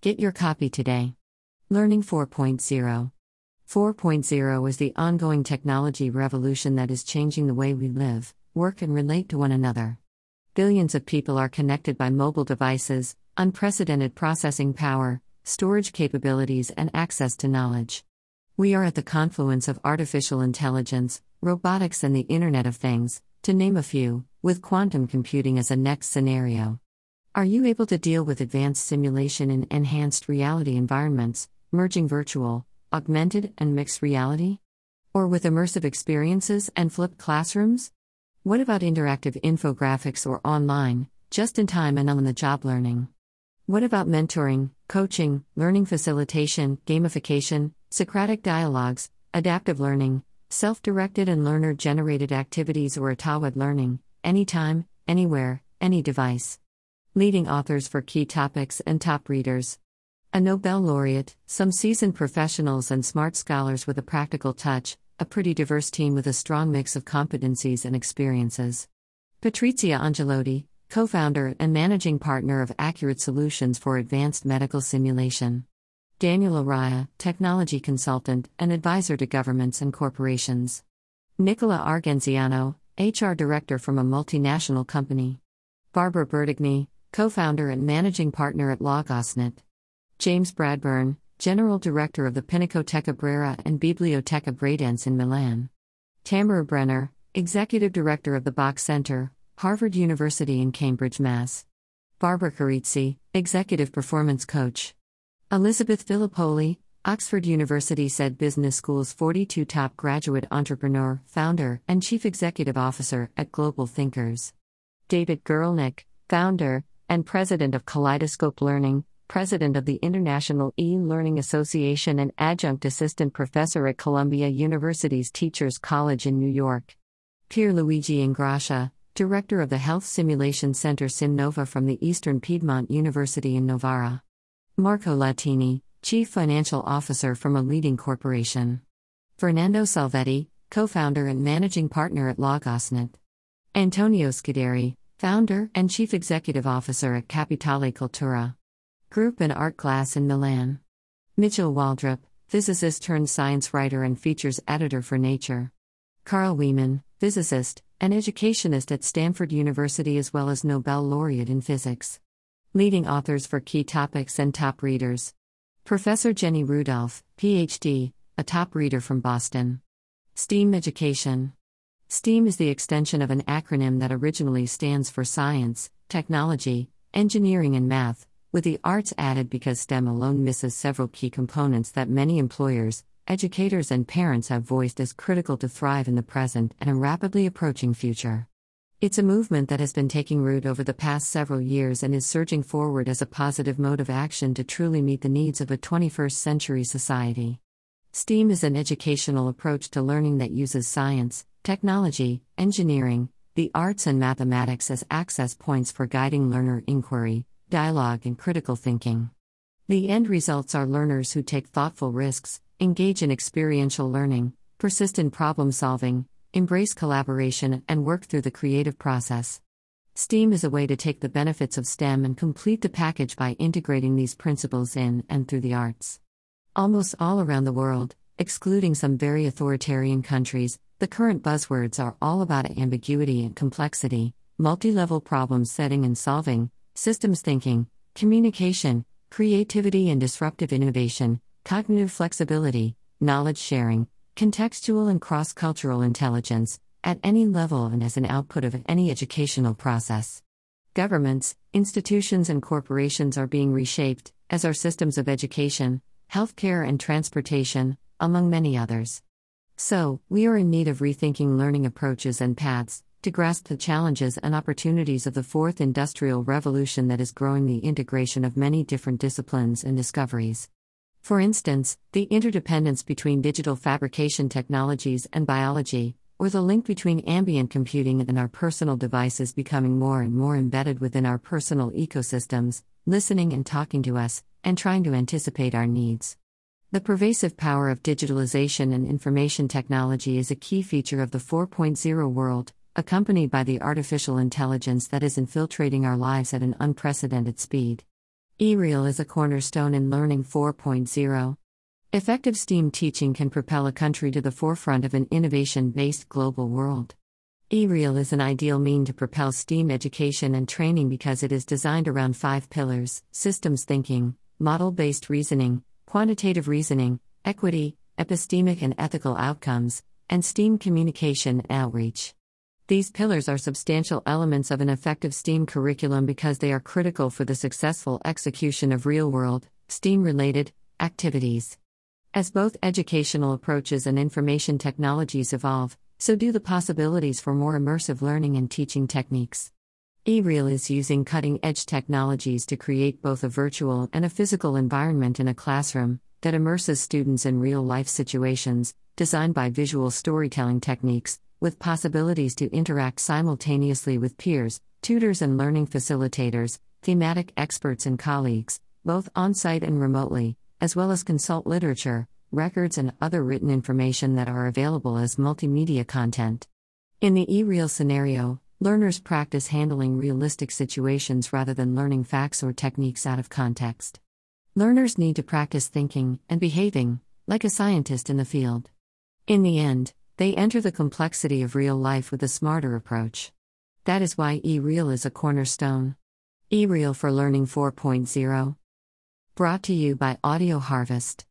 Get your copy today. Learning 4.0 4.0 is the ongoing technology revolution that is changing the way we live, work, and relate to one another. Billions of people are connected by mobile devices, unprecedented processing power, storage capabilities, and access to knowledge. We are at the confluence of artificial intelligence, robotics, and the Internet of Things, to name a few, with quantum computing as a next scenario. Are you able to deal with advanced simulation in enhanced reality environments, merging virtual, augmented, and mixed reality? Or with immersive experiences and flipped classrooms? What about interactive infographics or online, just in time and on the job learning? What about mentoring, coaching, learning facilitation, gamification, Socratic dialogues, adaptive learning, self directed and learner generated activities or Atawad learning, anytime, anywhere, any device? Leading authors for key topics and top readers. A Nobel laureate, some seasoned professionals and smart scholars with a practical touch, a pretty diverse team with a strong mix of competencies and experiences. Patrizia Angelotti, co founder and managing partner of Accurate Solutions for Advanced Medical Simulation. Daniel Araya, technology consultant and advisor to governments and corporations. Nicola Argenziano, HR director from a multinational company. Barbara Bertagni, co founder and managing partner at Logosnet. James Bradburne, general director of the Pinacoteca Brera and Biblioteca Braidense in Milan. Tamara Brenner, executive director of the Bok Center, Harvard University in Cambridge, Mass. Barbara Carizzi, executive performance coach. Elizabeth Filippouli, Oxford University Saïd Business School's 42 top graduate entrepreneur, founder, and chief executive officer at Global Thinkers. David Guralnick, founder and president of Kaleidoscope Learning, president of the International e Learning Association, and adjunct assistant professor at Columbia University's Teachers College in New York. Pierluigi Ingrassia, director of the Health Simulation Center SimNova from the Eastern Piedmont University in Novara. Marco Latini, Chief Financial Officer from a leading corporation. Fernando Salvetti, co founder and managing partner at Logosnet. Antonio Scuderi, founder and Chief Executive Officer at Capitale Cultura. Group and Art Class in Milan. Mitchell Waldrop, physicist turned science writer and features editor for Nature. Carl Wieman, physicist and educationist at Stanford University as well as Nobel laureate in physics. Leading authors for key topics and top readers. Professor Jenny Rudolph, PhD, a top reader from Boston. STEAM Education. STEAM is the extension of an acronym that originally stands for Science, Technology, Engineering, and Math, with the arts added because STEM alone misses several key components that many employers, educators, and parents have voiced as critical to thrive in the present and a rapidly approaching future. It's a movement that has been taking root over the past several years and is surging forward as a positive mode of action to truly meet the needs of a 21st century society. STEAM is an educational approach to learning that uses science, technology, engineering, the arts, and mathematics as access points for guiding learner inquiry, dialogue, and critical thinking. The end results are learners who take thoughtful risks, engage in experiential learning, persist in problem solving, embrace collaboration, and work through the creative process. STEAM is a way to take the benefits of STEM and complete the package by integrating these principles in and through the arts. Almost all around the world, excluding some very authoritarian countries, the current buzzwords are all about ambiguity and complexity, multi level problem setting and solving, systems thinking, communication, creativity and disruptive innovation, cognitive flexibility, knowledge sharing, contextual and cross cultural intelligence, at any level and as an output of any educational process. Governments, institutions, and corporations are being reshaped, as are systems of education, healthcare, and transportation, among many others. So, we are in need of rethinking learning approaches and paths to grasp the challenges and opportunities of the fourth industrial revolution that is growing the integration of many different disciplines and discoveries. For instance, the interdependence between digital fabrication technologies and biology, or the link between ambient computing and our personal devices becoming more and more embedded within our personal ecosystems, listening and talking to us, and trying to anticipate our needs. The pervasive power of digitalization and information technology is a key feature of the 4.0 world, accompanied by the artificial intelligence that is infiltrating our lives at an unprecedented speed. eReal is a cornerstone in Learning 4.0. Effective STEAM teaching can propel a country to the forefront of an innovation based global world. eReal is an ideal mean to propel STEAM education and training because it is designed around five pillars systems thinking, model based reasoning, quantitative reasoning, equity, epistemic and ethical outcomes, and STEAM communication and outreach. These pillars are substantial elements of an effective STEAM curriculum because they are critical for the successful execution of real world, STEAM related activities. As both educational approaches and information technologies evolve, so do the possibilities for more immersive learning and teaching techniques. eReal is using cutting edge technologies to create both a virtual and a physical environment in a classroom that immerses students in real life situations, designed by visual storytelling techniques, with possibilities to interact simultaneously with peers, tutors, and learning facilitators, thematic experts, and colleagues, both on site and remotely, as well as consult literature, records, and other written information that are available as multimedia content. In the eReal scenario, learners practice handling realistic situations rather than learning facts or techniques out of context. Learners need to practice thinking and behaving like a scientist in the field. In the end, they enter the complexity of real life with a smarter approach. That is why eReal is a cornerstone. eReal for Learning 4.0. Brought to you by Audio Harvest.